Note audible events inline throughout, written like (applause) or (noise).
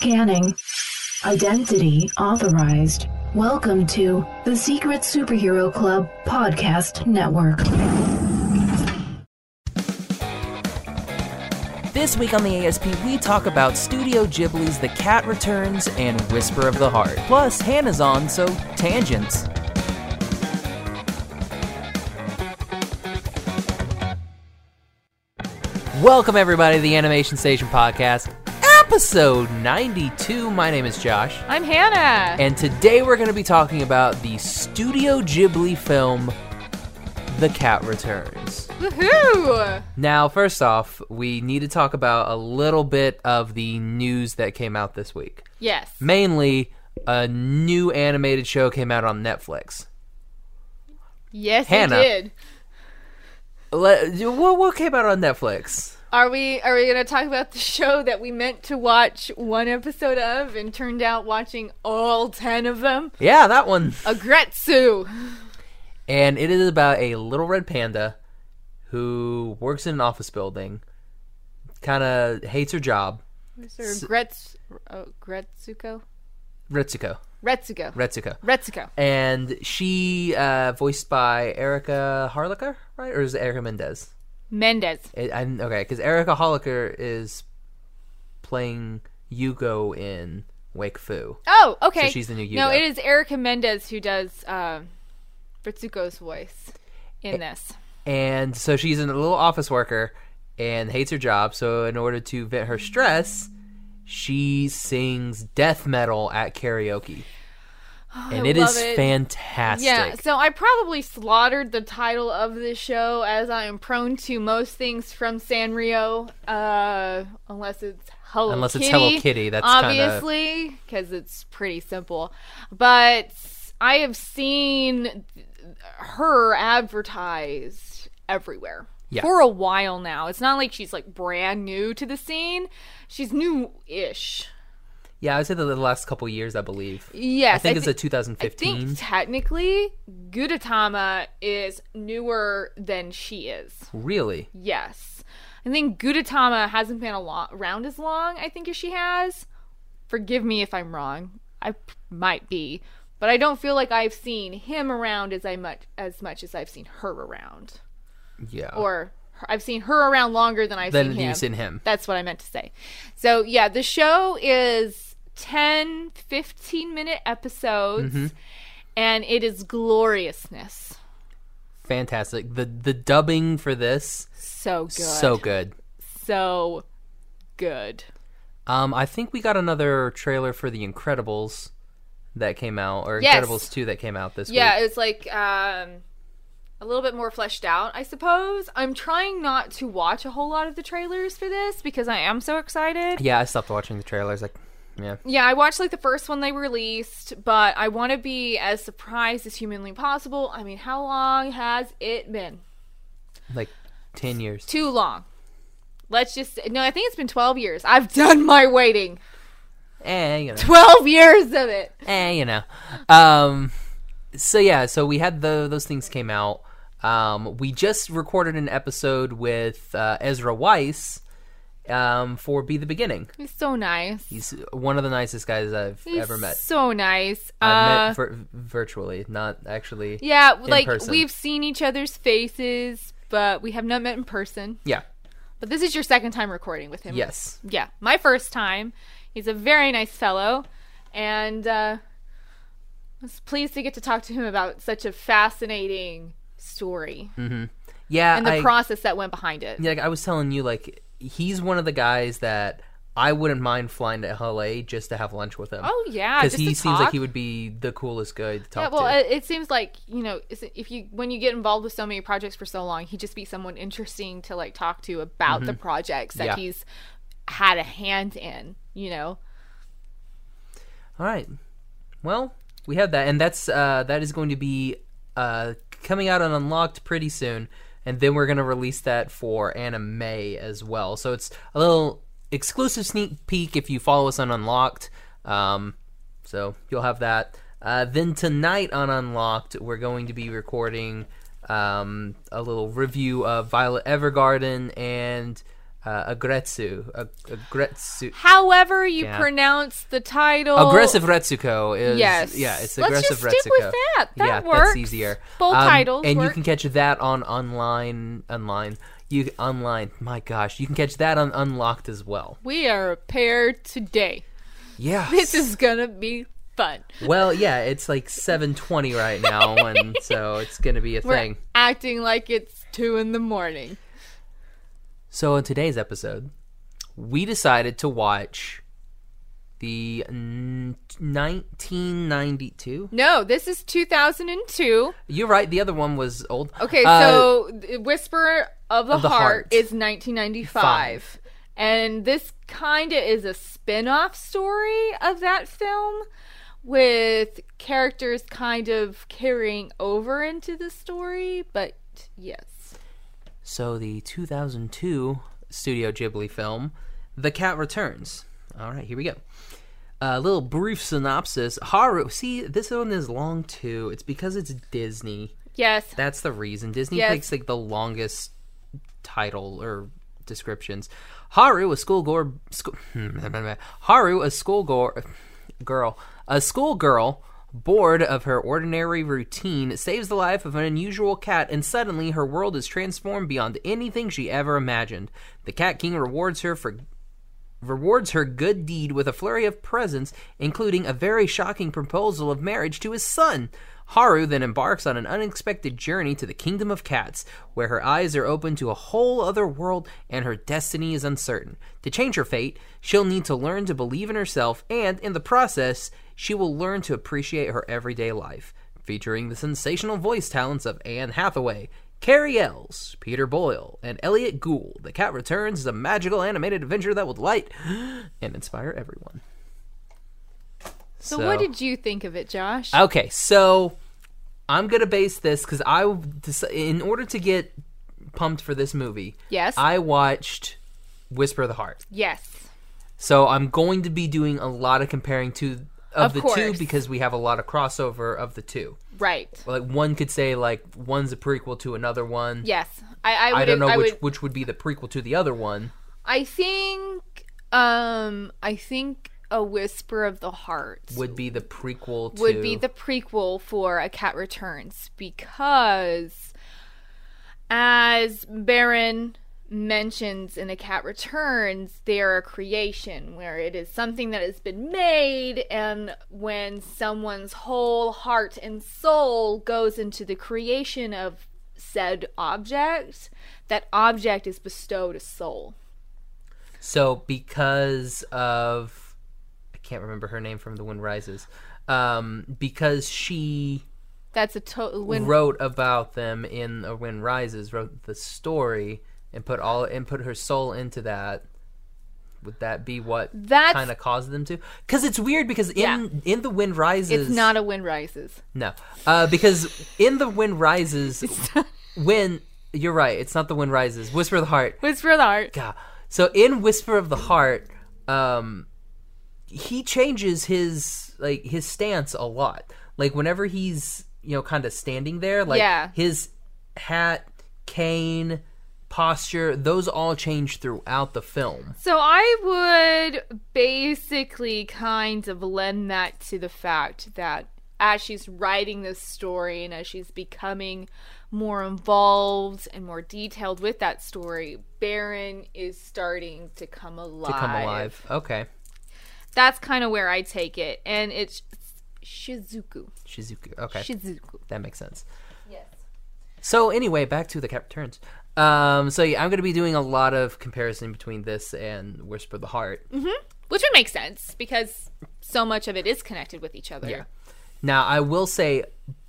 Scanning. Identity authorized. Welcome to the Secret Superhero Club Podcast Network. This week on the ASP, we talk about Studio Ghibli's The Cat Returns and Whisper of the Heart. Plus, Hannah's on, so tangents. Welcome, everybody, to the Animation Station Podcast, episode 92. My name is Josh, I'm Hannah. and today we're going to be talking about the Studio Ghibli film The Cat Returns. Woohoo! Now, first off, we need to talk about a little bit of the news that came out this week. Yes. Mainly, a new animated show came out on Netflix. Yes, Hannah. it did. Let, what, what came out on Netflix? Are we are we gonna talk about the show that we meant to watch one episode of and turned out watching all ten of them? Yeah, that one. Agretsu. And it is about a little red panda who works in an office building, kind of hates her job. Is there Gretz oh, Gretsuko? Retsuko. Retsuko. Retsuko. Retsuko. And she, uh, voiced by Erica Harlacher, right? Or is it Erica Mendez? Mendez. It, okay because Erica Harlacher is playing Yugo in Wakfu. Oh, okay. So she's the new No, it is Erica Mendez who does uh, Retsuko's voice Eh, in this. And so she's a little office worker and hates her job. So in order to vent her stress, she sings death metal at karaoke. And it is it. fantastic. Yeah, so I probably slaughtered the title of this show as I am prone to most things from Sanrio, uh, unless it's Hello Unless it's Kitty, Hello Kitty, that's kinda- obviously because it's pretty simple. But I have seen her advertised everywhere. Yeah. For a while now. It's not like she's like brand new to the scene. She's new-ish. Yeah, I would say the last couple years, I believe. Yes, I think it's thi- a 2015. I think technically Gudetama is newer than she is. really? Yes. I think Gudetama hasn't been a lo- around as long, I think, as she has. Forgive me if I'm wrong. I p- might be. But I don't feel like I've seen him around as I much as much as I've seen her around. Yeah. Or I've seen her around longer than I've Then seen him. you've seen him. That's what I meant to say. So, yeah, the show is 10, 15 minute episodes, Mm-hmm. and it is gloriousness. Fantastic. The the dubbing for this So good. so good. So good. Um, I think we got another trailer for The Incredibles that came out, or Yes. Incredibles two that came out this week. Yeah, week. it's like um, a little bit more fleshed out, I suppose. I'm trying not to watch a whole lot of the trailers for this because I am so excited. Yeah, I stopped watching the trailers. Like, yeah, Yeah, I watched like the first one they released, but I want to be as surprised as humanly possible. I mean, how long has it been? like ten years. Too long. Let's just no. I think it's been twelve years. I've (laughs) done my waiting. Eh, you know. Twelve years of it. eh, you know. Um, so yeah, so we had the those things came out. Um, we just recorded an episode with uh, Ezra Weiss um, for Be the Beginning. He's so nice. He's one of the nicest guys I've He's ever met. So nice. I've Uh, met vir- virtually, not actually. yeah, like person. we've seen each other's faces, but we have not met in person. Yeah. But this is your second time recording with him. Yes. Yeah, my first time. He's a very nice fellow, and uh, I was pleased to get to talk to him about such a fascinating story Mm-hmm. Yeah. and the I, process that went behind it. yeah, like I was telling you, like he's one of the guys that I wouldn't mind flying to LA just to have lunch with him. Oh yeah, because he seems like he would be the coolest guy to talk Yeah, well, to. it, seems like you know, if you when you get involved with so many projects for so long, he'd just be someone interesting to like talk to about the projects that Mm-hmm. Yeah. he's had a hand in. You know, All right. Well, we have that, and that's uh, that is going to be uh, coming out on Unlocked pretty soon, and then we're going to release that for Anime as well. So it's a little exclusive sneak peek if you follow us on Unlocked. Um, so you'll have that. Uh, then tonight on Unlocked, we're going to be recording um, a little review of Violet Evergarden and uh, Agretsu. Ag- Agretsu. However you Yeah. pronounce the title. Aggressive Retsuko is Yes. yeah, it's Aggressive Let's just stick Retsuko. with that. That yeah, works. that's easier. Both Um, titles and you can catch that on online online. You online. My gosh, you can catch that on Unlocked as well. We are paired today. Yeah. This is gonna be fun. well, yeah, it's like 7:20 right now and so it's going to be a We're thing. acting like it's two in the morning. So in today's episode, we decided to watch the 1992. No, this is 2002. You're right. The other one was old. Okay, Uh, so the Whisper of the, of the Heart, Heart. is 1995. And this kind of is a spin off story of that film with characters kind of carrying over into the story. But yes. So the 2002 Studio Ghibli film, The Cat Returns. All right, here we go. A little brief synopsis. Haru. See, this one is long too. It's because it's Disney. Yes. That's the reason. Disney Yes. takes like the longest title or descriptions. Haru, a. School, hmm, (laughs) Haru, a schoolgirl. Girl, a schoolgirl, bored of her ordinary routine, saves the life of an unusual cat, and suddenly her world is transformed beyond anything she ever imagined. The Cat King rewards her for rewards her good deed with a flurry of presents, including a very shocking proposal of marriage to his son. Haru then embarks on an unexpected journey to the kingdom of cats, where her eyes are open to a whole other world and her destiny is uncertain. To change her fate, she'll need to learn to believe in herself, and in the process, she will learn to appreciate her everyday life. Featuring the sensational voice talents of Anne Hathaway, Cary Elwes, Peter Boyle, and Elliot Gould, The Cat Returns is a magical animated adventure that will delight (gasps) and inspire everyone. So, what did you think of it, Josh? Okay, so I'm gonna base this because I, in order to get pumped for this movie, yes. I watched Whisper of the Heart. yes. So I'm going to be doing a lot of comparing to of, Of the two because we have a lot of crossover of the two. Right. Like one could say like one's a prequel to another one. Yes. I, I, would, I don't know I which would which would be the prequel to the other one. I think um I think a whisper of the heart Would be the prequel to would be the prequel for A Cat Returns because as Baron mentions in A Cat Returns, they are a creation where it is something that has been made and when someone's whole heart and soul goes into the creation of said object, that object is bestowed a soul. So because of can't remember her name from The Wind Rises. Um, because she That's a total when wrote about them in A Wind Rises, wrote the story and put all and put her soul into that. Would that be what That's- kind of caused them to? Because it's weird because in Yeah. in the Wind Rises, it's not a wind rises. no, uh, because in the Wind Rises, (laughs) when you're right, it's not the Wind Rises. Whisper of the Heart. Whisper of the heart. God. So in Whisper of the Heart, um, he changes his like his stance a lot. Like whenever he's you know kind of standing there, like Yeah. his hat, cane, posture, those all change throughout the film. So I would basically kind of lend that to the fact that as she's writing this story and as she's becoming more involved and more detailed with that story, Baron is starting to come alive. To come alive. Okay. That's kind of where I take it. And it's Shizuku. Shizuku. Okay. Shizuku. that makes sense. Yes. So anyway, back to the Cat Returns. Um, so yeah, I'm going to be doing a lot of comparison between this and Whisper of the Heart. Which would make sense because so much of it is connected with each other. Yeah. Now, I will say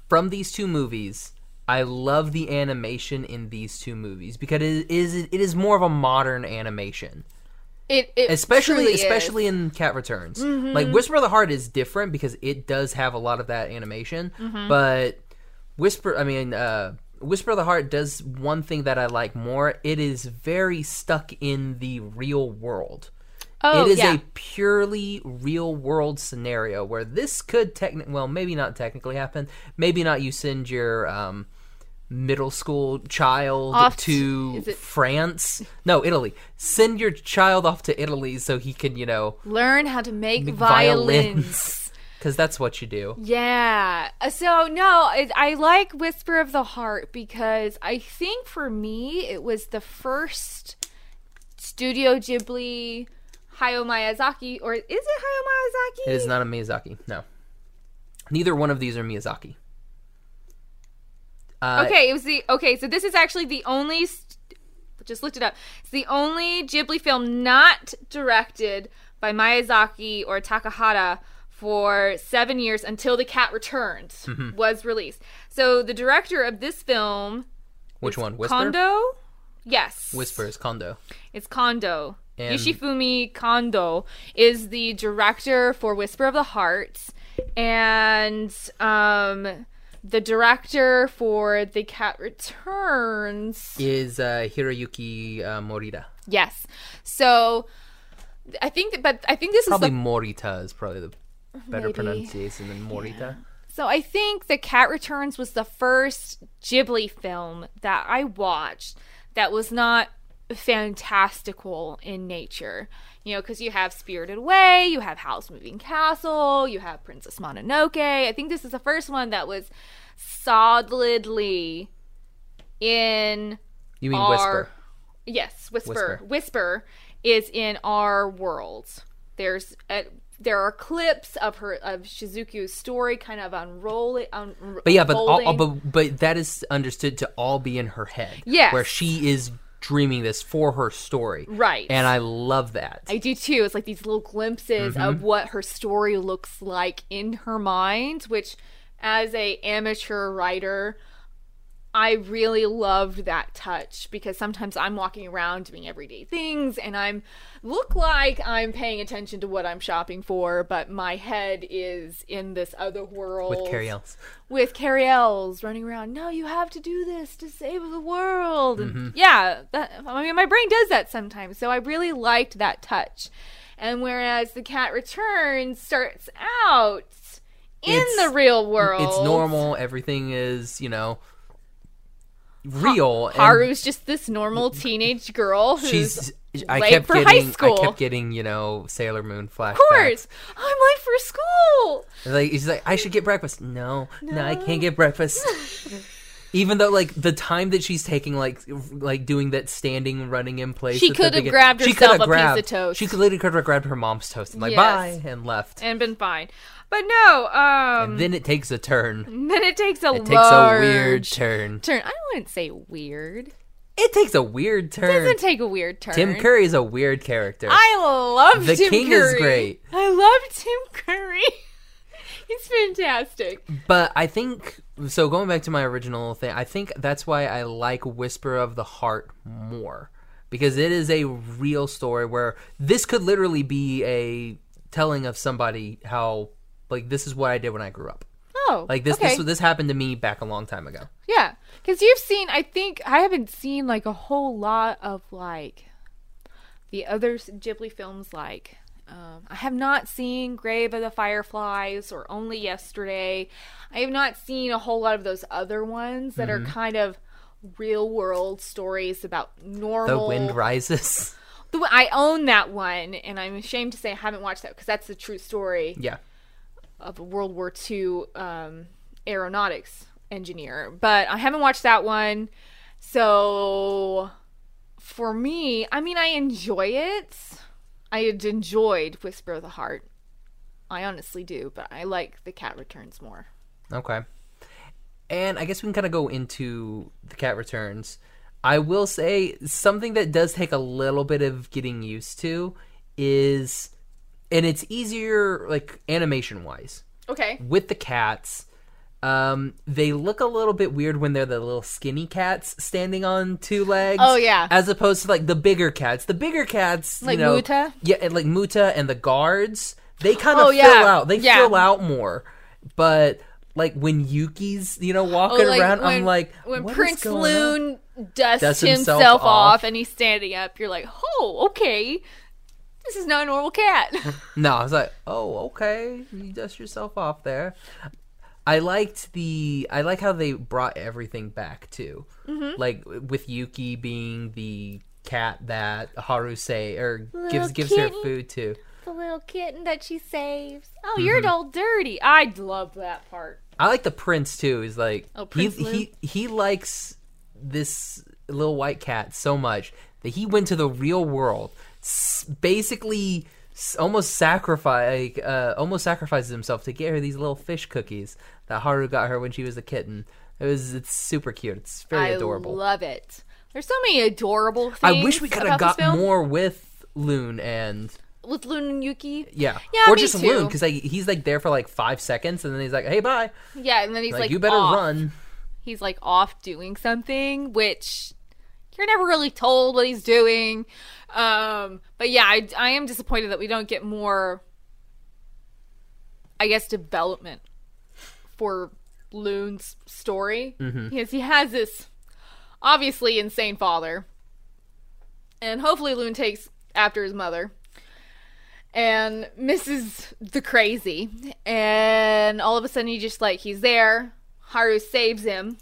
from these two movies, I love the animation in these two movies because it is it is more of a modern animation. It, it Especially truly is. Mm-hmm. especially in Cat Returns. Like Whisper of the Heart is different because it does have a lot of that animation, Mm-hmm. but Whisper I mean uh Whisper of the Heart does one thing that I like more. It is very stuck in the real world. Oh, it is yeah. a purely real world scenario where this could technically, well, maybe not technically happen. Maybe not you send your um, middle school child Off to to- France. No, Italy. Send your child off to Italy so he can, you know, Learn how to make, make violins. Because (laughs) that's what you do. Yeah. Uh, So no, I, I like Whisper of the Heart because I think for me it was the first Studio Ghibli Hayao Miyazaki, or is it Hayao Miyazaki? It is not a Miyazaki. No. Neither one of these are Miyazaki. Uh, Okay, it was the okay. So this is actually the only. St- just looked it up. It's the only Ghibli film not directed by Miyazaki or Takahata for seven years until The Cat Returns Mm-hmm. was released. So the director of this film, Which one? Whisper? Kondo. Yes, Whisper is Kondo. It's Kondo. And- Yoshifumi Kondo is the director for Whisper of the Heart, and um, the director for The Cat Returns. Is uh, Hiroyuki uh, Morita. Yes. So I think, that, but I think this Probably is probably Morita is probably the better Maybe. pronunciation than Morita. So I think The Cat Returns was the first Ghibli film that I watched that was not fantastical in nature. You know, because you have Spirited Away, you have Howl's Moving Castle, you have Princess Mononoke. I think this is the first one that was solidly in You mean Are- Whisper? Yes, whisper. Whisper. Whisper. is in our world. There's a, there are clips of her of Shizuku's story kind of unrolling. Un, But yeah, but all, but but that is understood to all be in her head. Yeah, where she is dreaming this for her story. Right. and I love that. I do too. It's like these little glimpses Mm-hmm. of what her story looks like in her mind, which as a amateur writer, I really loved that touch because sometimes I'm walking around doing everyday things and I'm look like I'm paying attention to what I'm shopping for, but my head is in this other world with Cary Elwes. with Cary running around. No, you have to do this to save the world. Mm-hmm. yeah, that, I mean, my brain does that sometimes. So I really liked that touch. And whereas the cat returns starts out in It's- the real world, It's normal. Everything is you know real. and Haru's just this normal teenage girl who's she's. I late kept for high getting. school. I kept getting you know Sailor Moon flashbacks. of course, I'm late for school. Like he's like, I should get breakfast. No, no, I can't get breakfast. (laughs) Even though like the time that she's taking, like like doing that standing running in place, She could have grabbed herself a piece of toast. She could literally could have grabbed her mom's toast and like Yes. bye and left. And been fine. But no, um, then it takes a turn. (laughs) then it takes a It takes a weird turn. turn. I wouldn't say weird. It takes a weird turn. It doesn't take a weird turn. Tim Curry is a weird character. I love The Tim King is Curry. great. I love Tim Curry. (laughs) He's fantastic. But I think so. Going back to my original thing, I think that's why I like Whisper of the Heart more because it is a real story where this could literally be a telling of somebody how like this is what I did when I grew up. Oh, Like this, okay. this this happened to me back a long time ago. yeah, because you've seen. I think I haven't seen like a whole lot of like the other Ghibli films. Like um, I have not seen Grave of the Fireflies or Only Yesterday. I have not seen a whole lot of those other ones that Mm-hmm. are kind of real world stories about normal. The wind rises. The I own that one, and I'm ashamed to say I haven't watched that because that's the true story yeah, of a World War II um, aeronautics engineer. But I haven't watched that one, so for me, I mean, I enjoy it. I enjoyed Whisper of the Heart. I honestly do, but I like The Cat Returns more. okay. And I guess we can kind of go into the Cat Returns. I will say something that does take a little bit of getting used to is, and it's easier like animation wise. Okay. with the cats um they look a little bit weird when they're the little skinny cats standing on two legs Oh, yeah. as opposed to like the bigger cats the bigger cats Like you know, Muta? yeah and like muta and the guards they kind of Oh, fill yeah. out they Yeah. fill out more but like when yuki's you know walking Oh, like around i'm like when Prince? Lune dusts, Dusts himself, himself off. off. and he's standing up, you're like, oh, okay, this is not a normal cat. (laughs) no i was like oh okay you dust yourself off there I liked the I like how they brought everything back too. Mm-hmm. Like with Yuki being the cat that Haru say or Little gives gives her food to. The little kitten that she saves. Oh, Mm-hmm. you're all dirty. I love that part. I like the prince too. He's like Oh, he he he likes this little white cat so much that he went to the real world, basically almost sacrifice uh, almost sacrifices himself to get her these little fish cookies that Haru got her when she was a kitten. It was it's super cute. It's very I adorable. love it. There's so many adorable things. I wish we could have got more with Lune and with Lune and Yuki. yeah, Yeah, or just too. Lune because like, he's like there for like five seconds and then he's like, "Hey, bye." Yeah, and then he's Like, like, you better off. run. He's like off doing something, which you're never really told what he's doing. Um, but yeah, I, I am disappointed that we don't get more, I guess, development for Lune's story Mm-hmm. because he has this obviously insane father, and hopefully Lune takes after his mother and misses the Crazy. And all of a sudden, he just like, he's there. Haru saves him.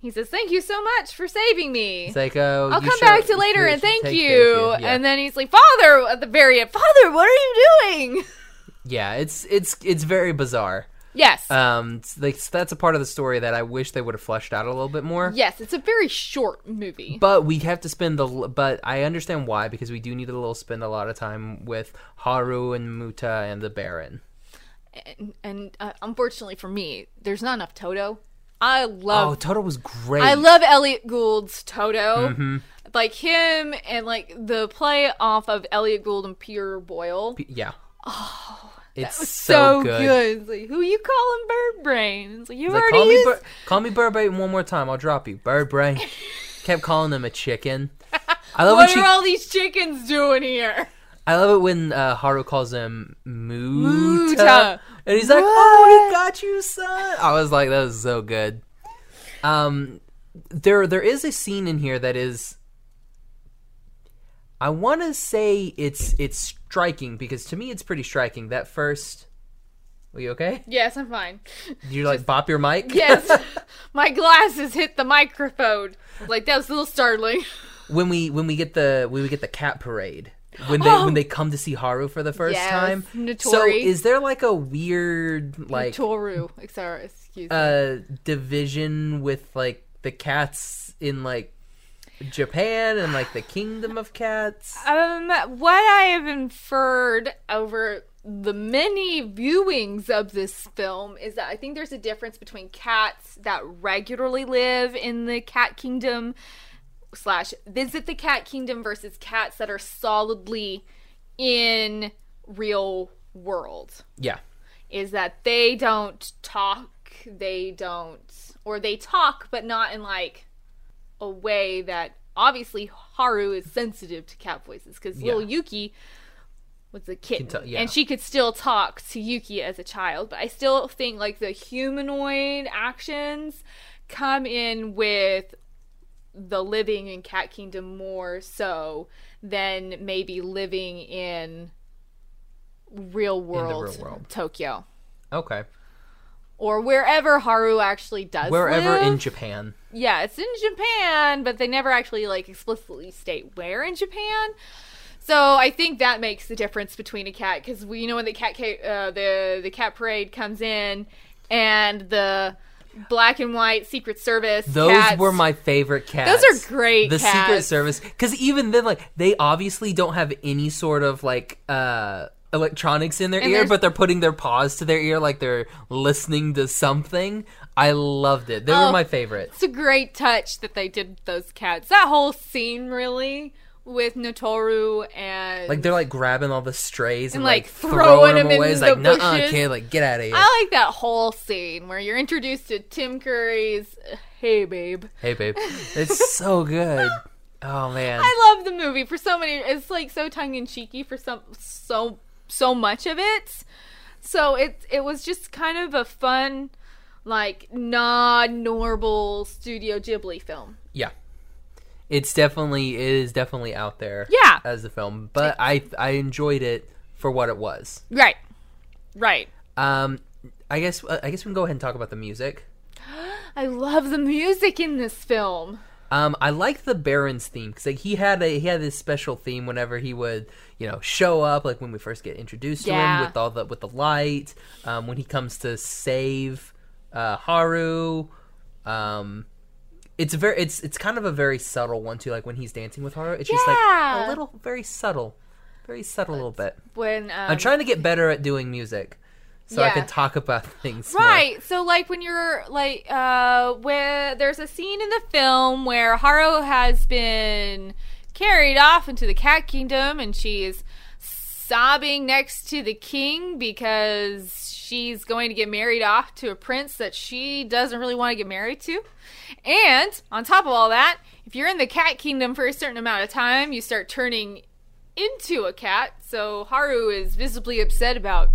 He says, Thank you so much for saving me. It's like, oh, I'll you come back to later and thank take- you. Yeah. And then he's like, Father, at the very end, Father, what are you doing? (laughs) yeah, it's it's it's very bizarre. Yes. Um, like that's a part of the story that I wish they would have fleshed out a little bit more. yes, it's a very short movie. But we have to spend the. But I understand why because we do need a little spend a lot of time with Haru and Muta and the Baron. And, and uh, unfortunately for me, there's not enough Toto. I love. Oh, Toto was great. I love Elliot Gould's Toto. Mm-hmm. Like him and like the play off of Elliot Gould and Peter Boyle. Yeah. Oh, it's was so, so good. good. It's like, who you calling Bird Brain? It's like, Like, already call me, used... bir- call me bird brain one more time. I'll drop you. Bird brain. (laughs) Kept calling him a chicken. (laughs) I love What she. are all these chickens doing here? I love it when uh, Haru calls him Muta, Muta. And he's like, "Oh, we got you, son." I was like, "That was so good." Um, there there is a scene in here that is, I want to say it's it's striking because to me it's pretty striking. That first, are you okay? Yes, I'm fine. Did you like bop your mic? Yes, (laughs) my glasses hit the microphone. Like that was a little startling. when we when we get the when we get the cat parade when they Oh. when they come to see Haru for the first Yes, time. So is there like a weird like Toru, excuse me. uh division with like the cats in like Japan and like the kingdom of cats? Um, what I have inferred over the many viewings of this film is that I think there's a difference between cats that regularly live in the cat kingdom slash visit the cat kingdom versus cats that are solidly in real world Yeah. is that they don't talk they don't or they talk but not in like a way that obviously haru is sensitive to cat voices because Yeah. little yuki was a kitten tell- yeah. and she could still talk to yuki as a child but i still think like the humanoid actions come in with the living in cat kingdom more so than maybe living in real world, world. tokyo Okay. or wherever Haru actually does Wherever live. in Japan. yeah, it's in Japan, but they never actually like explicitly state where in Japan. So I think that makes the difference between a cat because we you know when the cat uh, the the cat parade comes in and the black and white Secret Service Those cats, were my favorite cats. Those are great The Secret. Service, because even then, like they obviously don't have any sort of like uh electronics in their And ear, but they're putting their paws to their ear like they're listening to something. I loved it. They Oh. were my favorite. It's a great touch that they did those cats. That whole scene really with Natoru and Like they're like grabbing all the strays and, And, like, like, throwing, throwing them away. in It's like, nah, bushes. kid, like get out of here. I like that whole scene where you're introduced to Tim Curry's uh, "Hey, babe." hey, babe, it's (laughs) so good. Oh man, I love the movie for so many. It's like so tongue in cheeky for some so so much of it. So it it was just kind of a fun, like non normal Studio Ghibli film. yeah. It's definitely it is definitely out there. Yeah. as a film, but I I enjoyed it for what it was. Right, right. Um, I guess uh, I guess we can go ahead and talk about the music. (gasps) I love the music in this film. Um, I like the Baron's theme because like he had a he had this special theme whenever he would you know show up like when we first get introduced to him with all the with the light um, when he comes to save uh, Haru um, it's very it's it's kind of a very subtle one too like when he's dancing with Haru it's just like Yeah. a little very subtle very subtle little bit When um, I'm trying to get better at doing music so I Yeah. can talk about (laughs) things more. Right. So like when you're like uh where there's a scene in the film where Haru has been carried off into the cat kingdom and she's sobbing next to the king because she's going to get married off to a prince that she doesn't really want to get married to. And on top of all that, if you're in the cat kingdom for a certain amount of time, you start turning into a cat. So Haru is visibly upset about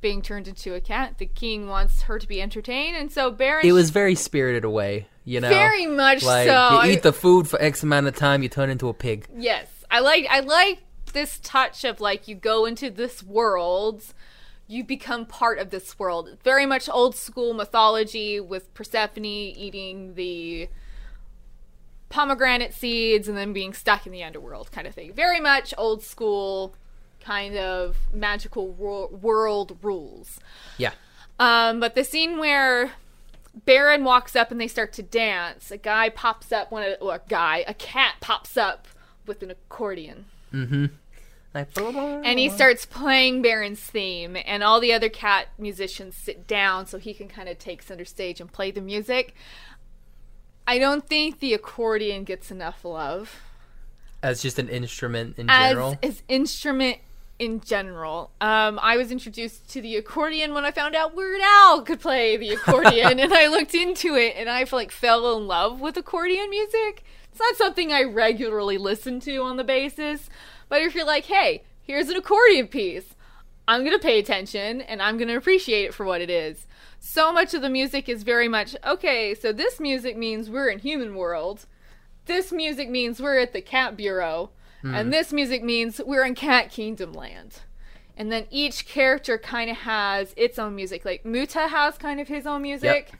being turned into a cat. The king wants her to be entertained, and so Baron. it was very spirited away you know very much like so. you eat the food for X amount of time you turn into a pig yes, I like. I like this touch of like you go into this world. You become part of this world. Very much old school mythology with Persephone eating the pomegranate seeds and then being stuck in the underworld kind of thing. Very much old school kind of magical wor- world rules. yeah Um, but the scene where Baron walks up and they start to dance, a guy pops up, one of, or a guy, a cat pops up with an accordion. Like, And he starts playing Baron's theme, and all the other cat musicians sit down so he can kind of take center stage and play the music. I don't think the accordion gets enough love as just an instrument in as general. as instrument in general. Um, I was introduced to the accordion when I found out Weird Al could play the (laughs) accordion, and I looked into it, and I like fell in love with accordion music. It's not something I regularly listen to on the basis, but if you're like, hey, here's an accordion piece, I'm gonna pay attention and I'm gonna appreciate it for what it is. So much of the music is very much okay. So this music means we're in human world. This music means we're at the cat bureau. Hmm. And this music means we're in cat kingdom land. And then each character kind of has its own music. Like muta has kind of his own music.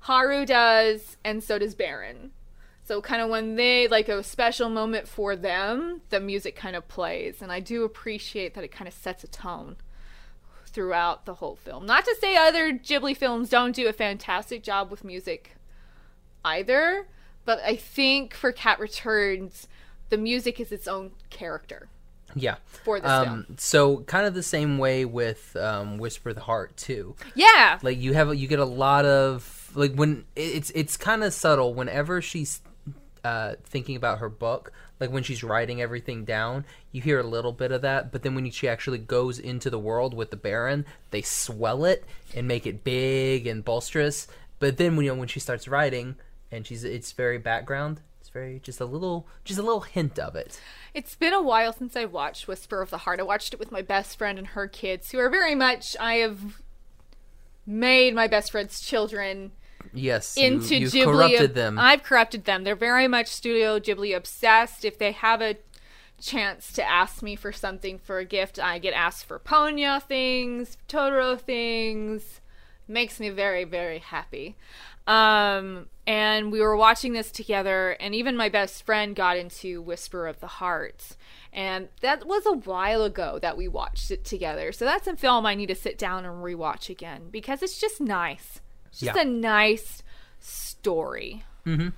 Haru does and so does baron so kind of when they like a special moment for them the music kind of plays and i do appreciate that it kind of sets a tone throughout the whole film not to say other ghibli films don't do a fantastic job with music either, but I think for Cat Returns, the music is its own character yeah. for this Um, film. so kind of the same way with um, Whisper the Heart too. Yeah, Like you have you get a lot of like when it's it's kind of subtle whenever she's uh, thinking about her book. Like when she's writing everything down, you hear a little bit of that. But then when she actually goes into the world with the Baron, they swell it and make it big and bolsterous. But then when you know when she starts writing and she's it's very background. It's very just a little just a little hint of it. it's been a while since I watched Whisper of the Heart. I watched it with my best friend and her kids, who are very much I have made my best friend's children Yes, into you, you've Ghibli. corrupted them. I've corrupted them. They're very much Studio Ghibli obsessed. If they have a chance to ask me for something for a gift, I get asked for Ponyo things, Totoro things. Makes me very, very happy. Um, and we were watching this together, and even my best friend got into Whisper of the Heart. And that was a while ago that we watched it together. So that's a film I need to sit down and rewatch again because it's just nice. It's just Yeah. a nice story. Mm-hmm.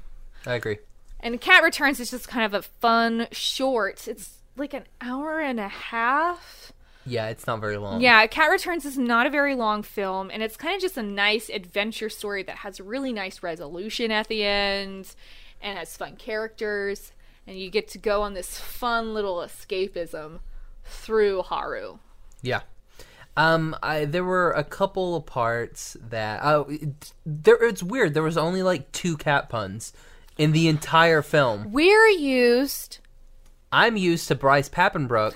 I agree. And Cat Returns is just kind of a fun short. It's like an hour and a half. Yeah, it's not very long. Yeah, Cat Returns is not a very long film, and it's kind of just a nice adventure story that has a really nice resolution at the end and has fun characters. And you get to go on this fun little escapism through Haru. Yeah. Um, I there were a couple of parts that oh, it, there it's weird. There was only like two cat puns in the entire film. We're used I'm used to Bryce Papenbrook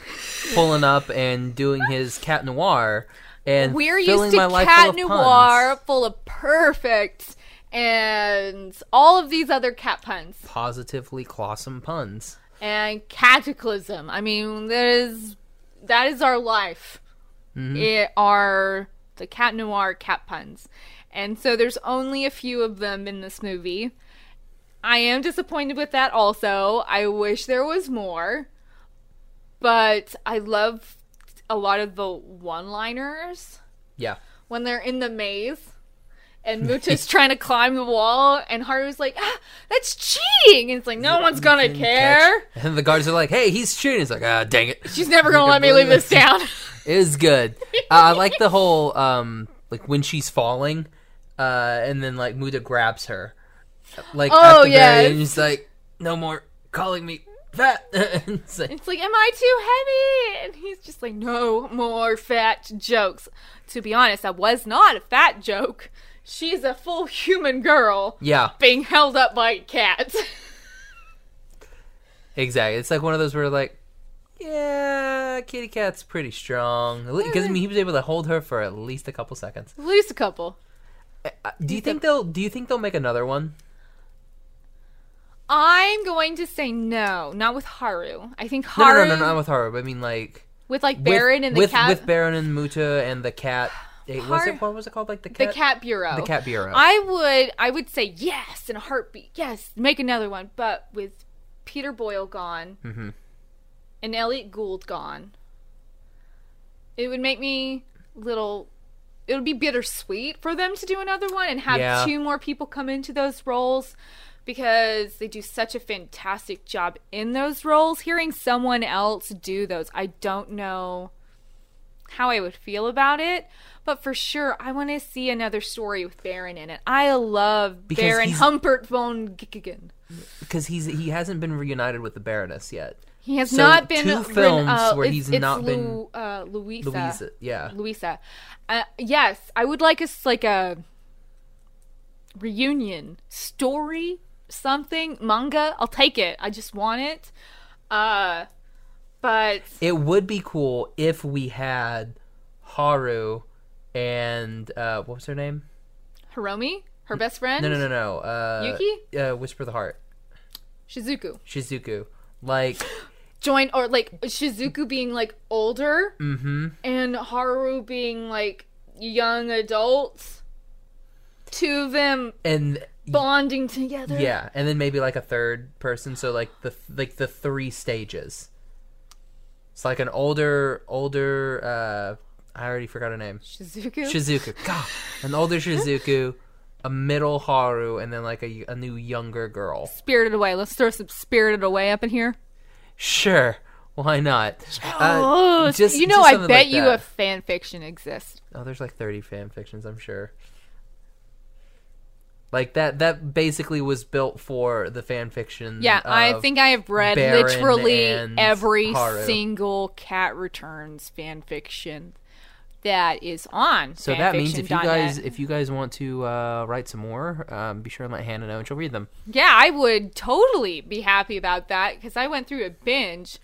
pulling up and doing his cat noir and We're filling used to my life cat full noir, puns. full of perfect, and all of these other cat puns positively clawsome puns. and cataclysm. I mean, that is that is our life. Mm-hmm. It, are the cat noir cat puns. And so there's only a few of them in this movie. I am disappointed with that also. I wish there was more. But I love a lot of the one liners Yeah. when they're in the maze and Muta's (laughs) trying to climb the wall and Haru's like, ah, that's cheating. And it's like, no one's gonna care. catch- And the guards are like, "Hey, he's cheating." It's like, "Ah, dang it." She's never gonna (laughs) let me leave this (laughs) down. It was good. Uh, I like the whole um like when she's falling, uh, and then like Muta grabs her, like Oh, at the yes. very end, he's like, "No more calling me fat." (laughs) It's like, It's like, am I too heavy? And he's just like, no more fat jokes. To be honest, that was not a fat joke. She's a full human girl yeah, being held up by cats. (laughs) exactly. It's like one of those where like, yeah, Kitty Cat's pretty strong because I mean he was able to hold her for at least a couple seconds. At least a couple. Uh, Do you think they'll? Do you think they'll make another one? I'm going to say no, not with Haru. I think No, Haru no, no, no, not with Haru. But I mean like with like Baron with, and the with, cat, with Baron and Muta and the cat. (sighs) was Har- it what was it called? Like the the cat. cat bureau. The cat bureau. I would, I would say yes in a heartbeat. Yes, make another one. But with Peter Boyle gone Mhm. And Elliot Gould gone, it would make me little. It would be bittersweet for them to do another one and have Yeah. two more people come into those roles because they do such a fantastic job in those roles. Hearing someone else do those, I don't know how I would feel about it, but for sure, I want to see another story with Baron in it. I love Because Baron Humbert von Gigan. because he's he hasn't been reunited with the Baroness yet. He has So, not been two films uh, where it's- he's not been- Lu- uh, Louisa. Louisa, yeah. Louisa. Uh, yes, I would like us like a reunion story, something manga. I'll take it. I just want it. Uh, but It would be cool if we had Haru and uh, what was her name? Hiromi, her best friend, No, no, no, no. Uh, Yuki? Uh, Whisper the Heart. Shizuku, Shizuku. Like, join or like Shizuku being like older mm-hmm. and Haru being like young adults. Two of them And bonding together. yeah, and then maybe like a third person. So like the like the three stages. It's like an older, older. uh I already forgot her name. Shizuku. Shizuku. (laughs) God, an older Shizuku, a middle Haru, and then like a, a new younger girl. Spirited Away. Let's throw some Spirited Away up in here. Sure, why not? oh, Uh, just you know, I bet like you that. a fan fiction exists. Oh, there's like 30 fan fictions, I'm sure. Like that that basically was built for the fan fiction. Yeah, I think I have read Baron literally every Haru. single Cat Returns fan fiction that is on. So that means if you guys if you guys want to uh, write some more, um, be sure and let Hannah know and she'll read them. yeah, I would totally be happy about that because I went through a binge.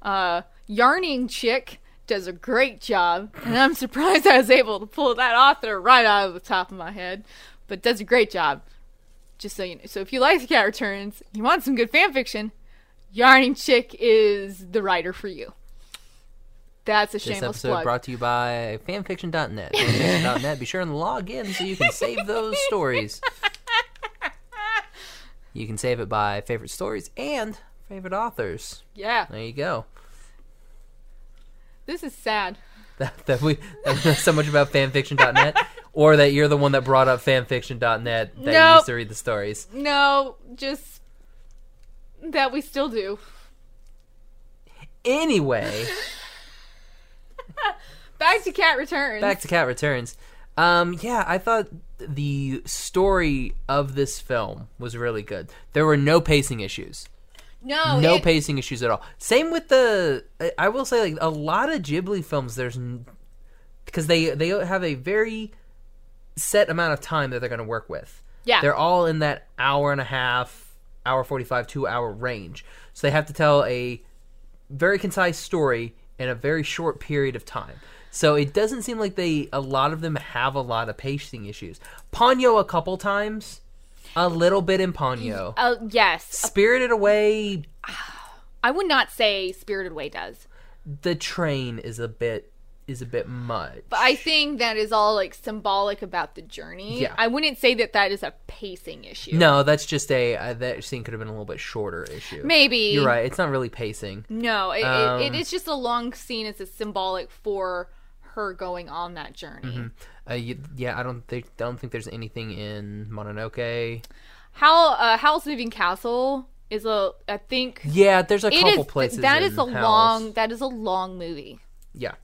Uh, Yarning Chick does a great job, and I'm (laughs) surprised I was able to pull that author right out of the top of my head, but does a great job. Just so you know. So if you like the Cat Returns, you want some good fan fiction, Yarning Chick is the writer for you. That's a shame. This shameless episode plug. brought to you by fanfiction.net. Fanfiction.net. Be sure and log in so you can save those stories. You can save it by favorite stories and favorite authors. yeah, There you go. this is sad. (laughs) that, that we that we know so much about fanfiction.net or that you're the one that brought up fanfiction.net that you used to read the stories No, just that we still do. anyway (laughs) (laughs) Back to Cat Returns. back to cat returns. Um yeah i thought the story of this film was really good. There were no pacing issues. No, no it- pacing issues at all. Same with the I- will say like a lot of ghibli films there's because they they have a very set amount of time that they're going to work with. Yeah. they're all in that hour and a half hour 45 two hour range. So they have to tell a very concise story in a very short period of time. So it doesn't seem like they a lot of them have a lot of pacing issues. Ponyo a couple times. A little bit in ponyo. Uh, yes, spirited away. (sighs) I would not say Spirited Away does. the train is a bit is a bit much. But I think that is all like symbolic about the journey. Yeah. I wouldn't say that that is a pacing issue. no, that's just a uh, that scene could have been a little bit shorter issue. Maybe. You're right. It's not really pacing. No, it, Um, it, it is just a long scene. It's a symbolic for her going on that journey. Uh, you, yeah, I don't think I don't think there's anything in Mononoke. How uh, Howl's Moving Castle is a I think Yeah, there's a couple is places. that in is a long that is a long movie. Yeah.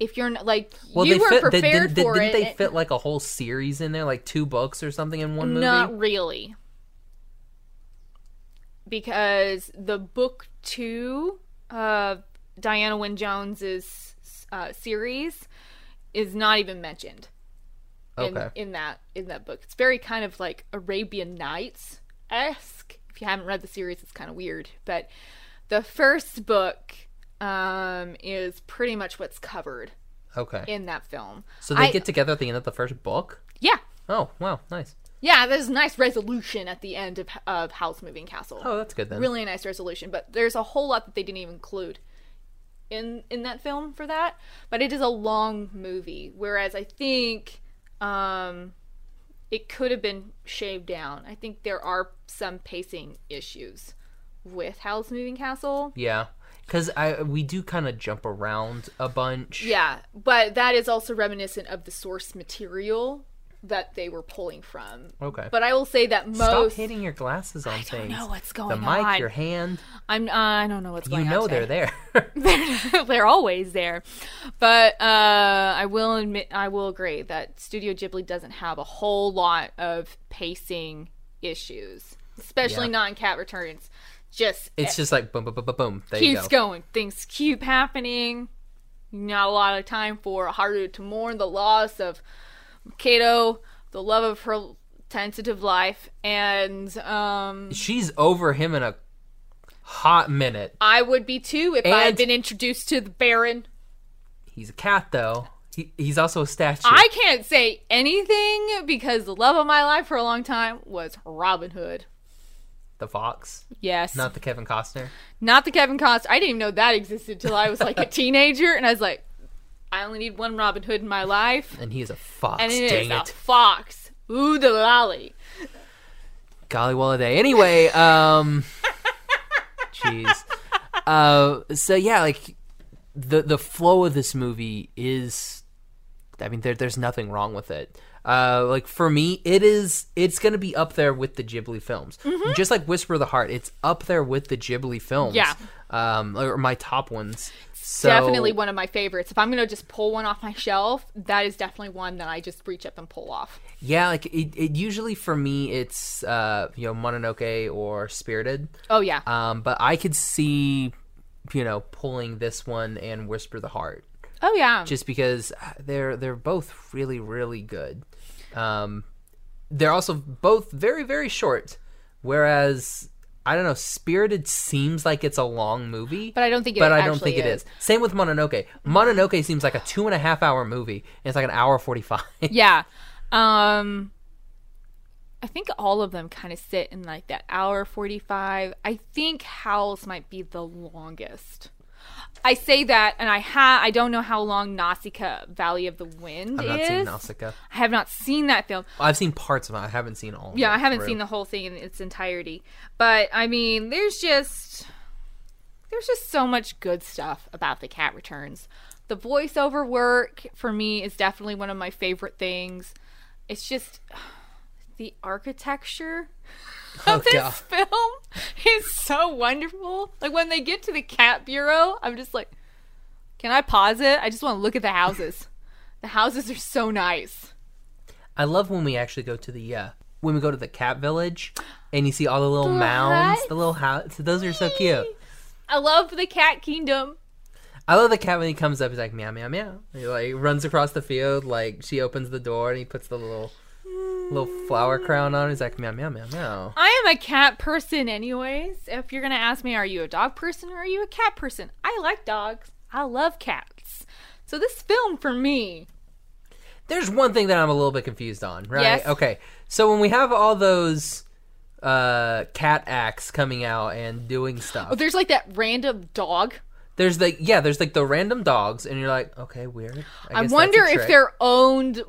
If you're not, like Well, you they were fit. They, prepared didn't, for didn't it, they fit like a whole series in there, like two books or something in one movie? Not really. Because the book two of Diana Wynne Jones's uh, series is not even mentioned in, Okay. in that in that book. It's very kind of like Arabian Nights esque. If you haven't read the series, it's kind of weird. But the first book um, is pretty much what's covered Okay. in that film. so they I- get together at the end of the first book. yeah. Oh wow, nice. Yeah, there's a nice resolution at the end of, of Howl's Moving Castle. Oh, that's good then. really nice resolution. But there's a whole lot that they didn't even include in in that film for that. But it is a long movie, whereas I think um, it could have been shaved down. I think there are some pacing issues with Howl's Moving Castle. Yeah, because I we do kind of jump around a bunch. Yeah, but that is also reminiscent of the source material that they were pulling from. Okay. But I will say that most Stop hitting your glasses on I don't know what's going on. the mic, on. your hand. I'm uh, I don't know what's You going on. You know they're there. (laughs) (laughs) they're, they're always there. But uh, I will admit, I will agree that Studio Ghibli doesn't have a whole lot of pacing issues, especially Yeah. not in Cat Returns. Just it's just like boom, boom, boom, boom, boom. There keeps go. going. Things keep happening. Not a lot of time for Haru to mourn the loss of Kato, the love of her tentative life, and um, She's over him in a hot minute. I would be too if I had been introduced to the Baron. He's a cat though. He, he's also a statue. I can't say anything because the love of my life for a long time was Robin Hood. The fox, Yes. not the Kevin Costner. Not the Kevin Costner. I didn't even know that existed till I was like a (laughs) teenager, and I was like, I only need one Robin Hood in my life, And he is a fox. and it is dang a it. fox. Ooh, the lolly. Golly day. Anyway, (laughs) um jeez. (laughs) Uh so yeah, like the the flow of this movie is I mean there there's nothing wrong with it. Uh like for me it is it's going to be up there with the Ghibli films. Just like Whisper of the Heart, it's up there with the Ghibli films. Yeah. Um or my top ones. So definitely one of my favorites. If I'm gonna just pull one off my shelf, that is definitely one that I just reach up and pull off. Yeah, like it, it usually for me it's uh you know Mononoke or Spirited. Oh yeah, Um, but I could see, you know, pulling this one and Whisper the Heart oh yeah. just because they're they're both really really good. Um, they're also both very very short, whereas I don't know, Spirited seems like it's a long movie, But I don't think it but I don't think it is. is. Same with Mononoke. Mononoke seems like a two and a half hour movie, and it's like an hour forty five. yeah. (laughs) Um I think all of them kind of sit in like that hour 45. I think Howl's might be the longest. I say that and I ha I don't know how long Nausicaa Valley of the Wind I've not is. seen Nausicaa. I have not seen that film. I've seen parts of it. I haven't seen all. of Yeah, I haven't seen the whole thing in its entirety. But I mean, there's just there's just so much good stuff about the cat returns. The voiceover work for me is definitely one of my favorite things. It's just (sighs) the architecture Oh, this film (laughs) is so wonderful. Like when they get to the cat bureau, I'm just like, can I pause it? I just want to look at the houses. The houses are so nice. I love when we actually go to the uh when we go to the cat village and you see all the little The mounds, the little house. Those are so cute. I love the cat kingdom. I love the cat when he comes up. He's like meow meow meow. He like runs across the field. Like she opens the door and he puts the little little flower crown on. He's like meow meow meow meow. I am a cat person, anyways. If you're gonna ask me, are you a dog person or are you a cat person? I like dogs. I love cats. So this film for me, There's one thing that I'm a little bit confused on. Right? Yes. Okay. So when we have all those uh cat acts coming out and doing stuff, oh, there's like that random dog. There's like yeah, there's like the random dogs, and you're like, okay, weird. I, guess wonder if they're owned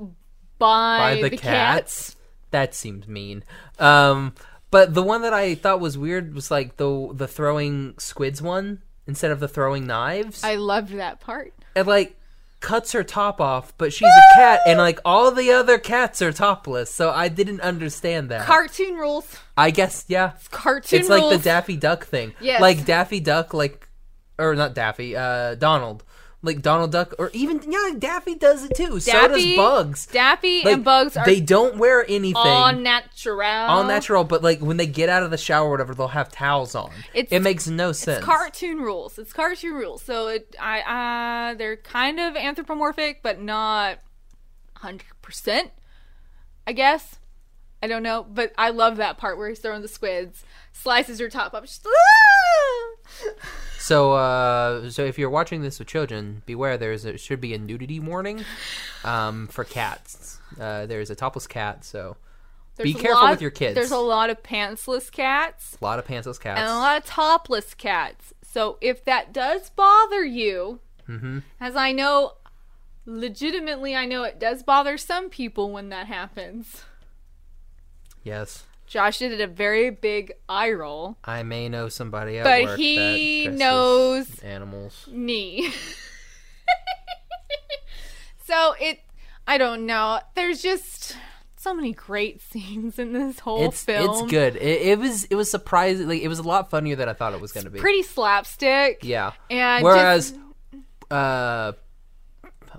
by, by the, the, cats. That seemed mean. Um, but the one that I thought was weird was like the the throwing squids one instead of the throwing knives. I loved that part. it like cuts her top off, but she's a cat, and like all the other cats are topless. So I didn't understand that. Cartoon rules. I guess yeah. Cartoon It's like the Daffy Duck thing. Yeah. Like Daffy Duck, like or not Daffy, uh, Donald. Like Donald Duck, or even yeah, Daffy does it too. so does Bugs. Daffy Like, and Bugs are they don't wear anything all natural. all natural, but like when they get out of the shower or whatever, they'll have towels on. It's- it makes no sense. It's cartoon rules. It's cartoon rules. So it, I, uh, they're kind of anthropomorphic, but not hundred percent. I guess. I don't know, but I love that part where he's throwing the squids, slices her top up. Just, "Ah!" So, uh, so if you're watching this with children, beware. There's a, should be a nudity warning, um, for cats. Uh, there's a topless cat, so There's Be careful lot- with your kids. There's a lot of pantsless cats a lot of pantsless cats. and a lot of topless cats. So if that does bother you, Mm-hmm. as I know, legitimately, I know it does bother some people when that happens. yes, Josh did a very big eye roll. I may know somebody at But work he that knows- animals. knee. (laughs) so it, I don't know. There's just so many great scenes in this whole It's film. it's good. It, it was it was surprising. Like it was a lot funnier than I thought it was going to be. Pretty slapstick. yeah. And Whereas, just- uh,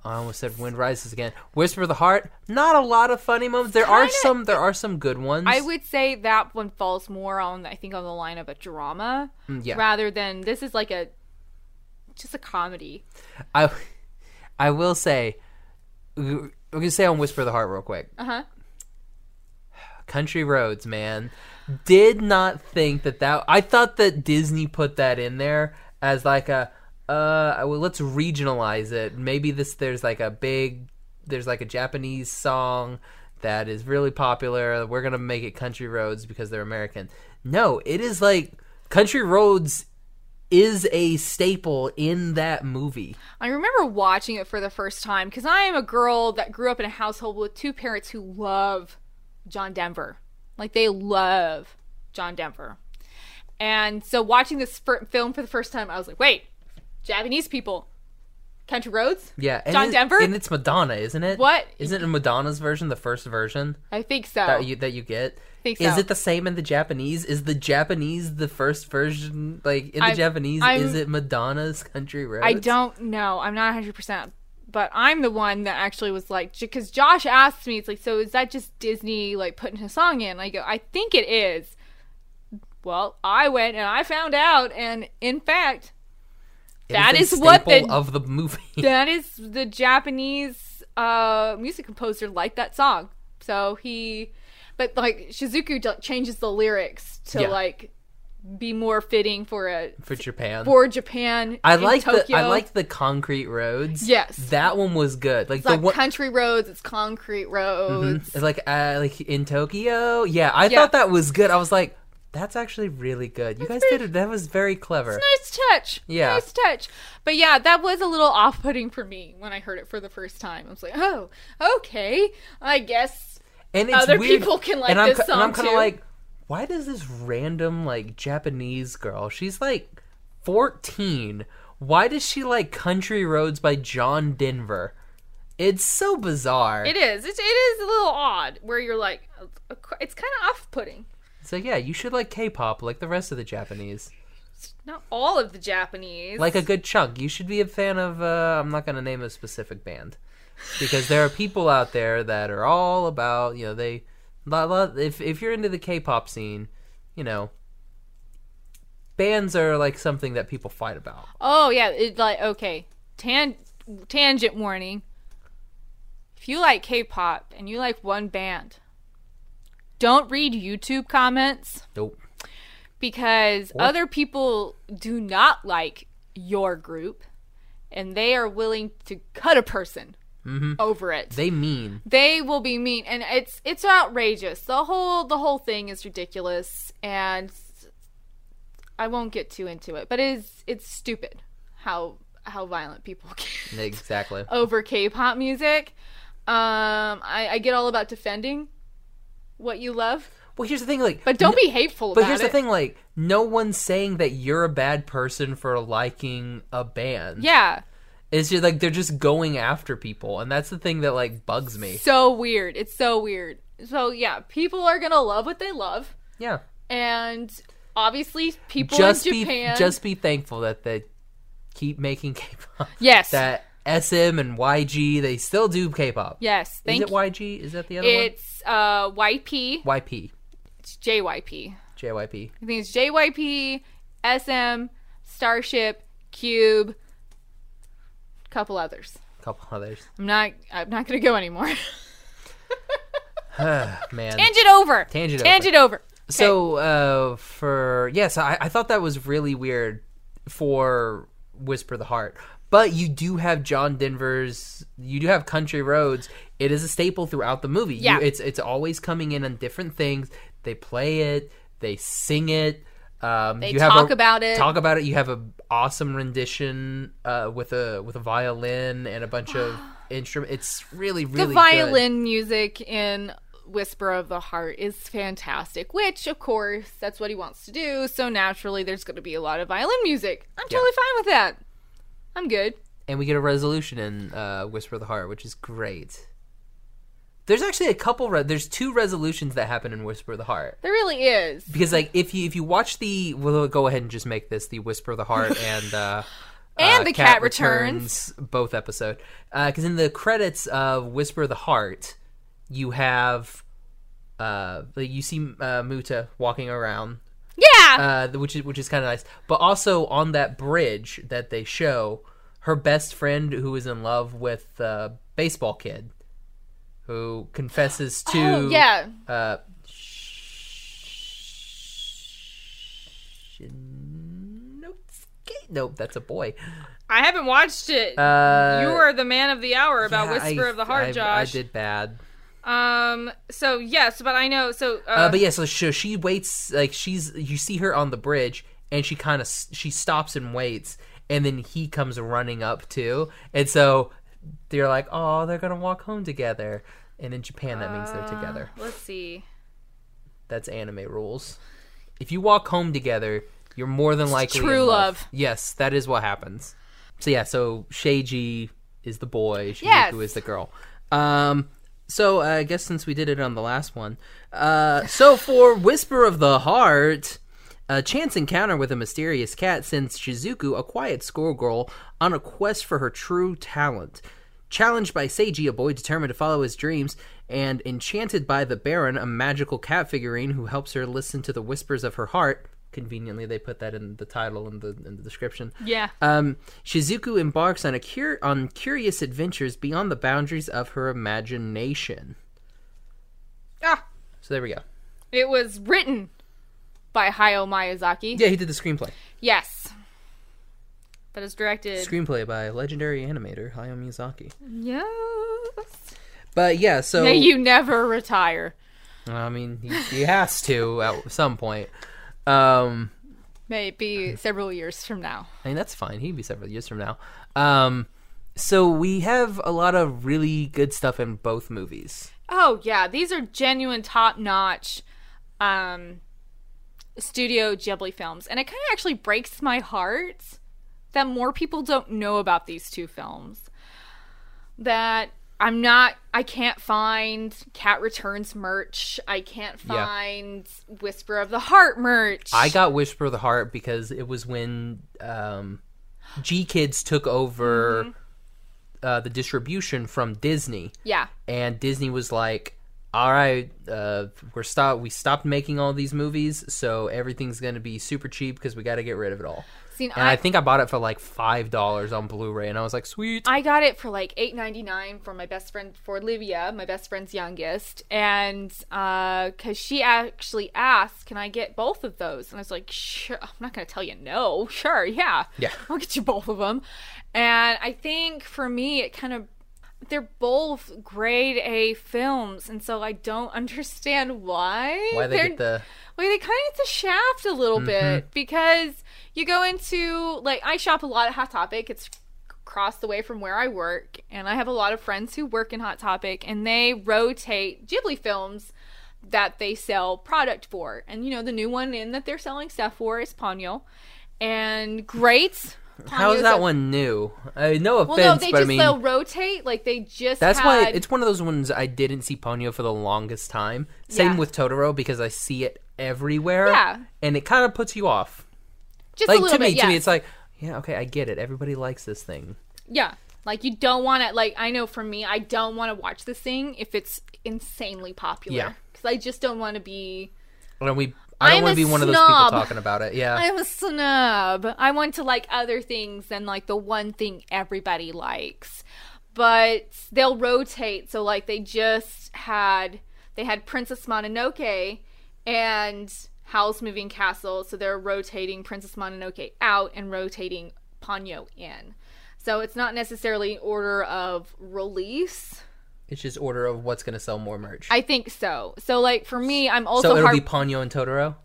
I almost said "Wind Rises" again. "Whisper of the Heart." Not a lot of funny moments. There are Kinda- some. There are some good ones. I would say that one falls more on, I think, on the line of a drama Mm, yeah. rather than this is like a just a comedy. I, I will say, we're gonna say on "Whisper of the Heart" real quick. Uh huh. Country Roads, man. Did not think that that. I thought that Disney put that in there as like a. Uh, well, let's regionalize it. Maybe this there's like a big, there's like a Japanese song that is really popular. We're gonna make it Country Roads because they're American. No, it is like Country Roads is a staple in that movie. I remember watching it for the first time because I am a girl that grew up in a household with two parents who love John Denver. Like they love John Denver. And so watching this film for the first time, I was like, wait, Japanese people, Country Roads? Yeah, and John it- Denver? and it's Madonna, isn't it? What? Isn't it Madonna's version the first version? I think so. that you that you get. Think Is it the same in the Japanese? Is the Japanese the first version? Like in the I'm- Japanese, I'm- is it Madonna's Country Roads? I don't know. I'm not 100%. But I'm the one that actually was like, because Josh asked me, it's like, so is that just Disney like putting a song in? I go, I think it is. Well, I went and I found out, and in fact, It that a is what the- of the movie. (laughs) that is the Japanese uh, music composer liked that song. So he, but like Shizuku changes the lyrics to Yeah. like be more fitting for a for Japan. for Japan. I like the I like the concrete roads. Yes. that one was good. Like It's the like one. country roads. It's concrete roads. It's like uh, like in Tokyo. Yeah, I Yeah. thought that was good. I was like, that's actually really good. You guys pretty- did it. That was very clever. Nice touch. Yeah. Nice touch. But yeah, that was a little off putting for me when I heard it for the first time. I was like, oh, okay. I guess and it's Other weird, people can like and I'm, this ki- and I'm kind of like, why does this random like Japanese girl? She's like 14. Why does she like Country Roads by John Denver? It's so bizarre. it is. It, it is a little odd where you're like, it's kind of off putting. So yeah, you should like K-pop like the rest of the Japanese. Not all of the Japanese. Like a good chunk. You should be a fan of. Uh, I'm not going to name a specific band because there are people out there that are all about. You know, they. If if you're into the K-pop scene, you know, bands are like something that people fight about. Oh yeah, it like okay. Tan- tangent warning. If you like K-pop and you like one band, don't read YouTube comments Nope. because other people do not like your group and they are willing to cut a person over it. They mean. they will be mean and it's it's outrageous. The whole the whole thing is ridiculous and I won't get too into it, but it is it's stupid how how violent people (laughs) get Exactly. over K-pop music. Um, I, I get all about defending what you love, Well, here's the thing, like, but don't be hateful But here's the thing, like, no one's saying that you're a bad person for liking a band. Yeah, It's just like they're just going after people, and that's the thing that like bugs me. so weird. It's so weird. So yeah, people are gonna love what they love, Yeah. and obviously people just in be Japan. just be thankful that they keep making K-pop. yes, That SM and YG they still do K-pop. yes. Is Thank it. YG? Is that the other one? It's uh YP. YP. It's JYP. JYP. I think it's JYP, SM, Starship, Cube, couple others. couple others. I'm not. I'm not gonna go anymore. (laughs) (sighs) Man. Tangent over. Tangent over. Tangent over. So uh for yes, I, I thought that was really weird for Whisper the Heart. But you do have John Denver's you do have Country Roads. It is a staple throughout the movie. You- Yeah. it's it's always coming in on different things. They play it, they sing it. Um, They you have talk a- about it. Talk about it. You have an awesome rendition uh, with a with a violin and a bunch of (gasps) instruments. It's really really the good. violin music in Whisper of the Heart is fantastic, which, of course, that's what he wants to do. So naturally, there's going to be a lot of violin music. I'm Yeah. totally fine with that. I'm good. and we get a resolution in uh, Whisper of the Heart, which is great. There's actually a couple. Re- there's two resolutions that happen in Whisper of the Heart There really is. because, like, if you if you watch the, we'll go ahead and just make this the Whisper of the Heart (laughs) and uh, And uh, the Cat Returns. both episode because in the credits of Whisper of the Heart, you have uh, you see uh, Muta walking around Yeah. uh, which is which is kind of nice. But also on that bridge that they show, her best friend who is in love with the baseball kid, who confesses (gasps) to oh, yeah. uh? Nope, that's a boy. I haven't watched it. Uh, you are the man of the hour about yeah, Whisper I- of the Heart, I- Josh. I did bad. Um. So yes, but I know. So uh, Uh, but yeah, so she, she waits like she's you see her on the bridge and she kind of she stops and waits and then he comes running up too and so they're like oh they're gonna walk home together and in Japan that means they're together. let's see. That's anime rules. If you walk home together, you're more than likely true love. Yes, that is what happens. So yeah, so Seiji is the boy, Shizuku Yes. is the girl. Um, so uh, I guess since we did it on the last one, uh, so for Whisper of the Heart, a chance encounter with a mysterious cat sends Shizuku, a quiet schoolgirl, on a quest for her true talent. Challenged by Seiji, a boy determined to follow his dreams, and enchanted by the Baron, a magical cat figurine who helps her listen to the whispers of her heart. Conveniently, they put that in the title and the in the description. Yeah. Um, Shizuku embarks on a cur- on curious adventures beyond the boundaries of her imagination. Ah, So there we go. it was written by Hayao Miyazaki. Yeah, he did the screenplay. Yes. But it's directed. Screenplay by legendary animator Hayao Miyazaki. yes. But yeah, so May you never retire. I mean, he, he has to at some point. Um, May be several years from now. I mean, that's fine. He'd be several years from now. Um, so we have a lot of really good stuff in both movies. Oh yeah, these are genuine top notch um Studio Ghibli films. And it kind of actually breaks my heart that more people don't know about these two films. That I'm not I can't find Cat Returns merch. I can't Yeah. find Whisper of the Heart merch. I got Whisper of the Heart because it was when um, GKIDS took over Mm-hmm. uh, the distribution from Disney. Yeah. and Disney was like, "All right, uh, we're stop. We stopped making all these movies, so everything's going to be super cheap because we got to get rid of it all." See, And I, I, think I bought it for like five dollars on Blu-ray, and I was like, "Sweet." I got it for like eight ninety nine for my best friend for Livia, my best friend's youngest, and uh, because she actually asked, "Can I get both of those?" And I was like, "Sure." I'm not gonna tell you no. (laughs) Sure, yeah, Yeah. I'll get you both of them. And I think for me, it kind of they're both grade A films, and so I don't (laughs) understand why. Why they they're- get the Well, they kind of get the shaft a little mm-hmm. bit because you go into like I shop a lot at Hot Topic. It's across the way from where I work, and I have a lot of friends who work in Hot Topic, and they rotate Ghibli films that they sell product for. And you know, the new one in that they're selling stuff for is Ponyo, and great. (laughs) How's that a- one new? Uh, no offense, Well, no, they but just I mean they'll rotate. Like they just that's why it's one of those ones I didn't see Ponyo for the longest time. Same Yeah. with Totoro because I see it everywhere. Yeah. and it kind of puts you off. Just Like a little to me, bit. to me, it's like, yeah, okay, I get it. Everybody likes this thing. Yeah. Like you don't want to like I know for me I don't want to watch this thing if it's insanely popular Yeah. cuz I just don't want to be I don't, we, I don't want to be one of those people talking about it. Yeah, I'm a snob. I want to like other things than like the one thing everybody likes. But they'll rotate so like they just had they had Princess Mononoke and Howl's Moving Castle so they're rotating Princess Mononoke out and rotating Ponyo in. So it's not necessarily order of release. it's just order of what's going to sell more merch. I think so. So like for me, I'm also so it'll heart- be Ponyo and Totoro.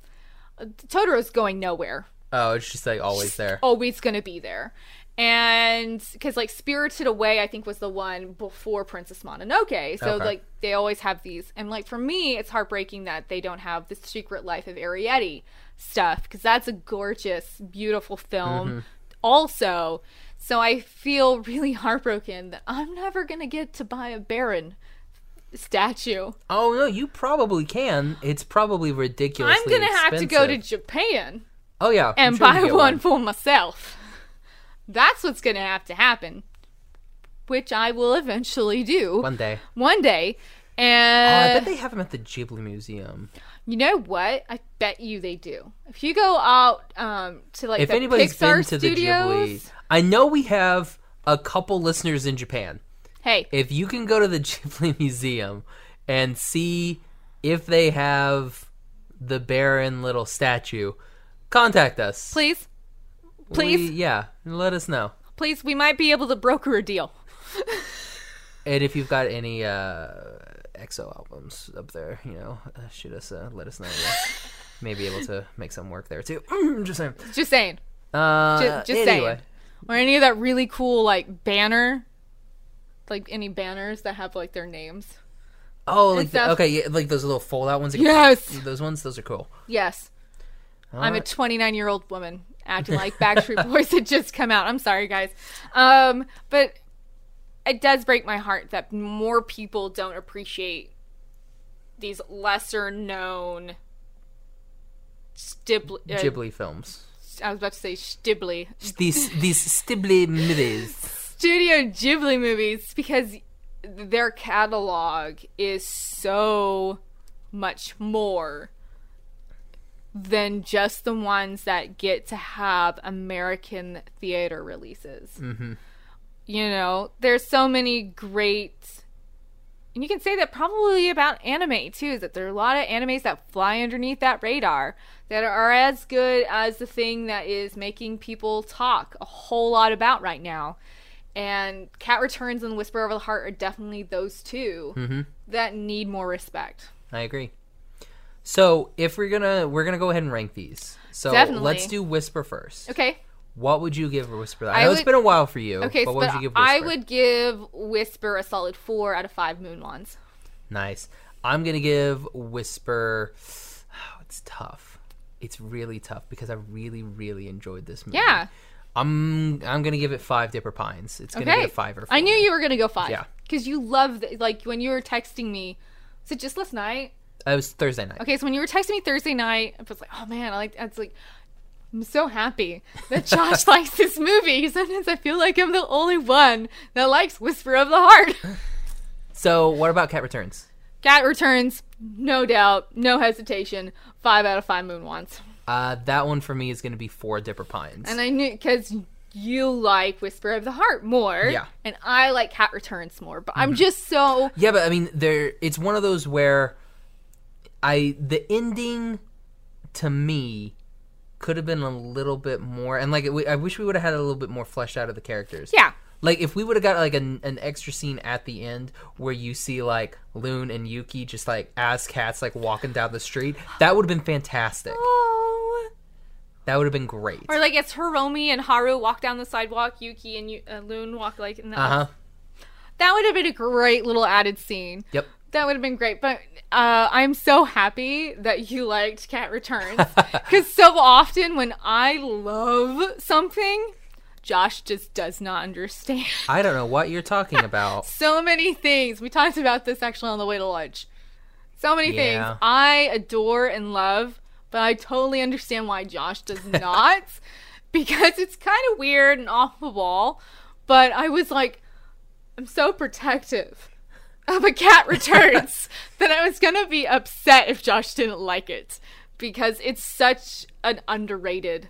Totoro's going nowhere. Oh, it's just like always there. Always going to be there. And because like Spirited Away, I think was the one before Princess Mononoke. So Okay. like they always have these. And like for me, it's heartbreaking that they don't have the Secret Life of Arrietty stuff because that's a gorgeous, beautiful film. Mm-hmm. Also, so I feel (laughs) really heartbroken that I'm never gonna get to buy a Baron statue. Oh no, you probably can. It's probably ridiculous I'm gonna have to go to. Japan. Oh yeah, I'm and sure buy get one, for myself. That's what's going to have to happen, which I will eventually do one day. one day. And Oh, I bet they have them at the Ghibli Museum. you know what? I bet you they do. If you go out um, to like if the anybody's Pixar been to studios, the Ghibli, I know we have a couple listeners in Japan. hey, If you can go to the (laughs) Ghibli Museum and see if they have the Baron little statue, contact us. please, We- please, yeah, let us know. please, we might be able to broker a deal. And if you've got any uh, EXO albums up there, you know, uh, shoot us, uh, let us know. We'll (laughs) Maybe able to make some work there too. (clears throat) Just saying. Just saying, Uh, just, just anyway, saying, or any of that really cool like banner, like any banners that have like their names. oh, like the, okay, yeah, like those little fold out ones. Yes. those ones. Those are cool. Yes. I'm a 29 year old woman acting like Backstreet (laughs) Boys had just come out. I'm sorry, guys. Um, but it does break my heart that more people don't appreciate these lesser known Stibli. Uh, Ghibli films. I was about to say Stibli. These these Stibli movies. Studio Ghibli movies because their catalog is so much more than just the ones that get to have American theater releases. Mm-hmm. You know, there's so many great. And you can say that probably about anime too, is that there are a lot of animes that fly underneath that radar that are as good as the thing that is making people talk a whole lot about right now. And Cat Returns and Whisper of the Heart are definitely those 2 that need more respect. I agree. So if we're gonna we're gonna go ahead and rank these. So Definitely. let's do Whisper first. Okay. What would you give Whisper? I I know it's would- been a while for you. Okay, but what would you give Whisper? I would give Whisper a solid four out of five moon wands. Nice. I'm gonna give Whisper. Oh, (sighs) it's tough. It's really tough because I really, really enjoyed this movie. Yeah. I'm I'm gonna give it five Dipper Pines. It's gonna Okay. be a five or. I knew you were gonna go five. Yeah. Because you love the, like when you were texting me. Was it just last night? It was Thursday night. Okay, so when you were texting me Thursday night, I was like, oh man, I like. Was like, I'm so happy that (laughs) Josh likes this movie. Sometimes I feel like I'm the only one that likes Whisper of the Heart. (laughs) So what about Cat Returns? Cat returns, no doubt, no hesitation. Five out of five moon wands. Uh, that one for me is gonna be four Dipper Pines. And I knew because you like Whisper of the Heart more. Yeah. Mm-hmm. And I like Cat Returns more. But I'm just so Yeah, but I mean, there. It's one of those where I the ending to me could have been a little bit more, and like I wish we would have had a little bit more fleshed out of the characters. yeah. Like if we would have got like an, an extra scene at the end where you see like Lune and Yuki just like as cats like walking down the street, that would have been fantastic. Oh. That would have been great. Or like it's Hiromi and Haru walk down the sidewalk, Yuki and uh, Lune walk like in the. Uh huh. That would have been a great little added scene. Yep. That would have been great. But uh, I'm so happy that you liked Cat Returns (laughs) because so often when I love something, Josh just does not understand. (laughs) I don't know what you're talking (laughs) about. so many things. We talked about this actually on the way to lunch. So many Yeah. things I adore and love, but I totally understand why Josh does not because it's kind of weird and off the wall. But I was like, I'm so protective of a cat (laughs) returns then I was gonna be upset if Josh didn't like it because it's such an underrated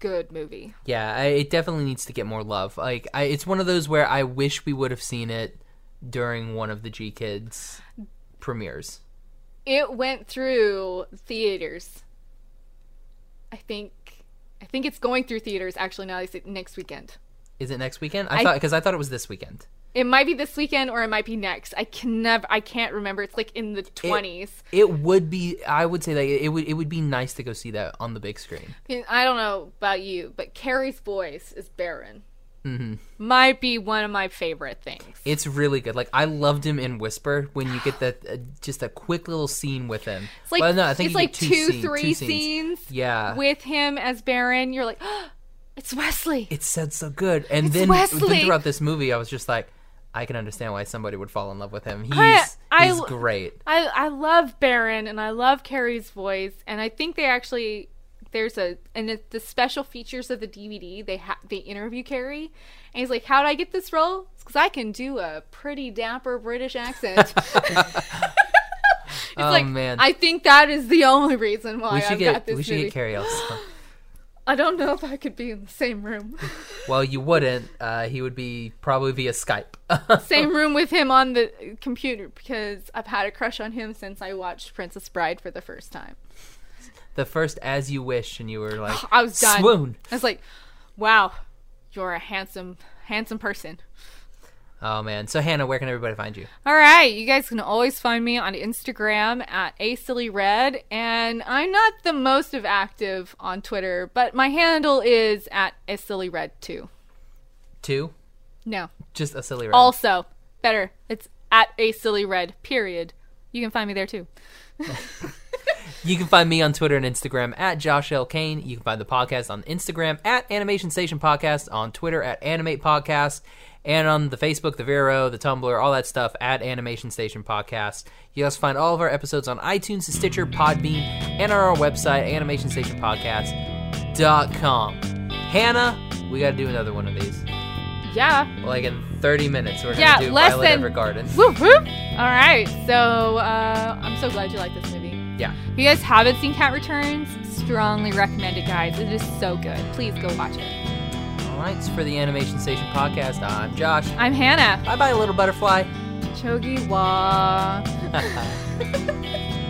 good movie. Yeah, I, it definitely needs to get more love. Like, I, it's one of those where I wish we would have seen it during one of the GKIDS premieres. it went through theaters. I think I think it's going through theaters actually now they say next weekend. Is it next weekend? I, I- thought because I thought it was this weekend. It might be this weekend or it might be next. I can never I can't remember. It's like in the 20s. It would be. I would say that it would. It would be nice to go see that on the big screen. I don't know about you, but Cary's voice is Baron. hmm Might be one of my favorite things. It's really good. Like I loved him in Whisper when you get that uh, just a quick little scene with him. It's like well, no, I think it's like two, two, scene- three two scenes, Yeah, with him as Baron. You're like, (gasps) it's Wesley. it said so good. And It's then, Wesley. then throughout this movie, I was just like, I can understand why somebody would fall in love with him. He's I- I- he's great. I I love Baron and I love Cary's voice and I think they actually there's a and it, the special features of the DVD they ha- they interview Carrie and he's like how did I get this role? Because I can do a pretty dapper British accent. (laughs) it's Oh, like man. I think that is the only reason why we should I've get got this we should movie. get Cary also. (laughs) I don't know if I could be in the same room, (laughs) well, you wouldn't. Uh, he would be probably via Skype. (laughs) same room with him on the computer because I've had a crush on him since I watched Princess Bride for the first time. the first "As You Wish," and you were like, (sighs) I was done. swoon. I was like, wow, you're a handsome, handsome person. Oh man. So Hannah, where can everybody find you? All right, you guys can always find me on Instagram at asillyred, and I'm not the most of active on Twitter, but my handle is at asillyred too. Two. No, Just a silly red. also better, it's at a silly red, Period. You can find me there too. (laughs) You can find me on Twitter and Instagram at Josh L. Kane. You can find the podcast on Instagram at Animation Station Podcast, on Twitter at Animate Podcast, and on the Facebook, the Vero, the Tumblr, all that stuff at Animation Station Podcast. You also find all of our episodes on iTunes, Stitcher, Podbean, and on our website, animationstationpodcast.com. Hannah, we got to do another one of these. Yeah. Like in 30 minutes, we're Yeah, going to do less Violet than- Evergarden. Whoop whoop. All right, so uh, I'm so glad you like this movie. Yeah. If you guys haven't seen Cat Returns, strongly recommend it, guys. It is so good. Please go watch it. Lights for the Animation Station podcast. I'm Josh. I'm Hannah. Bye bye, little butterfly. Chogi wa. (laughs)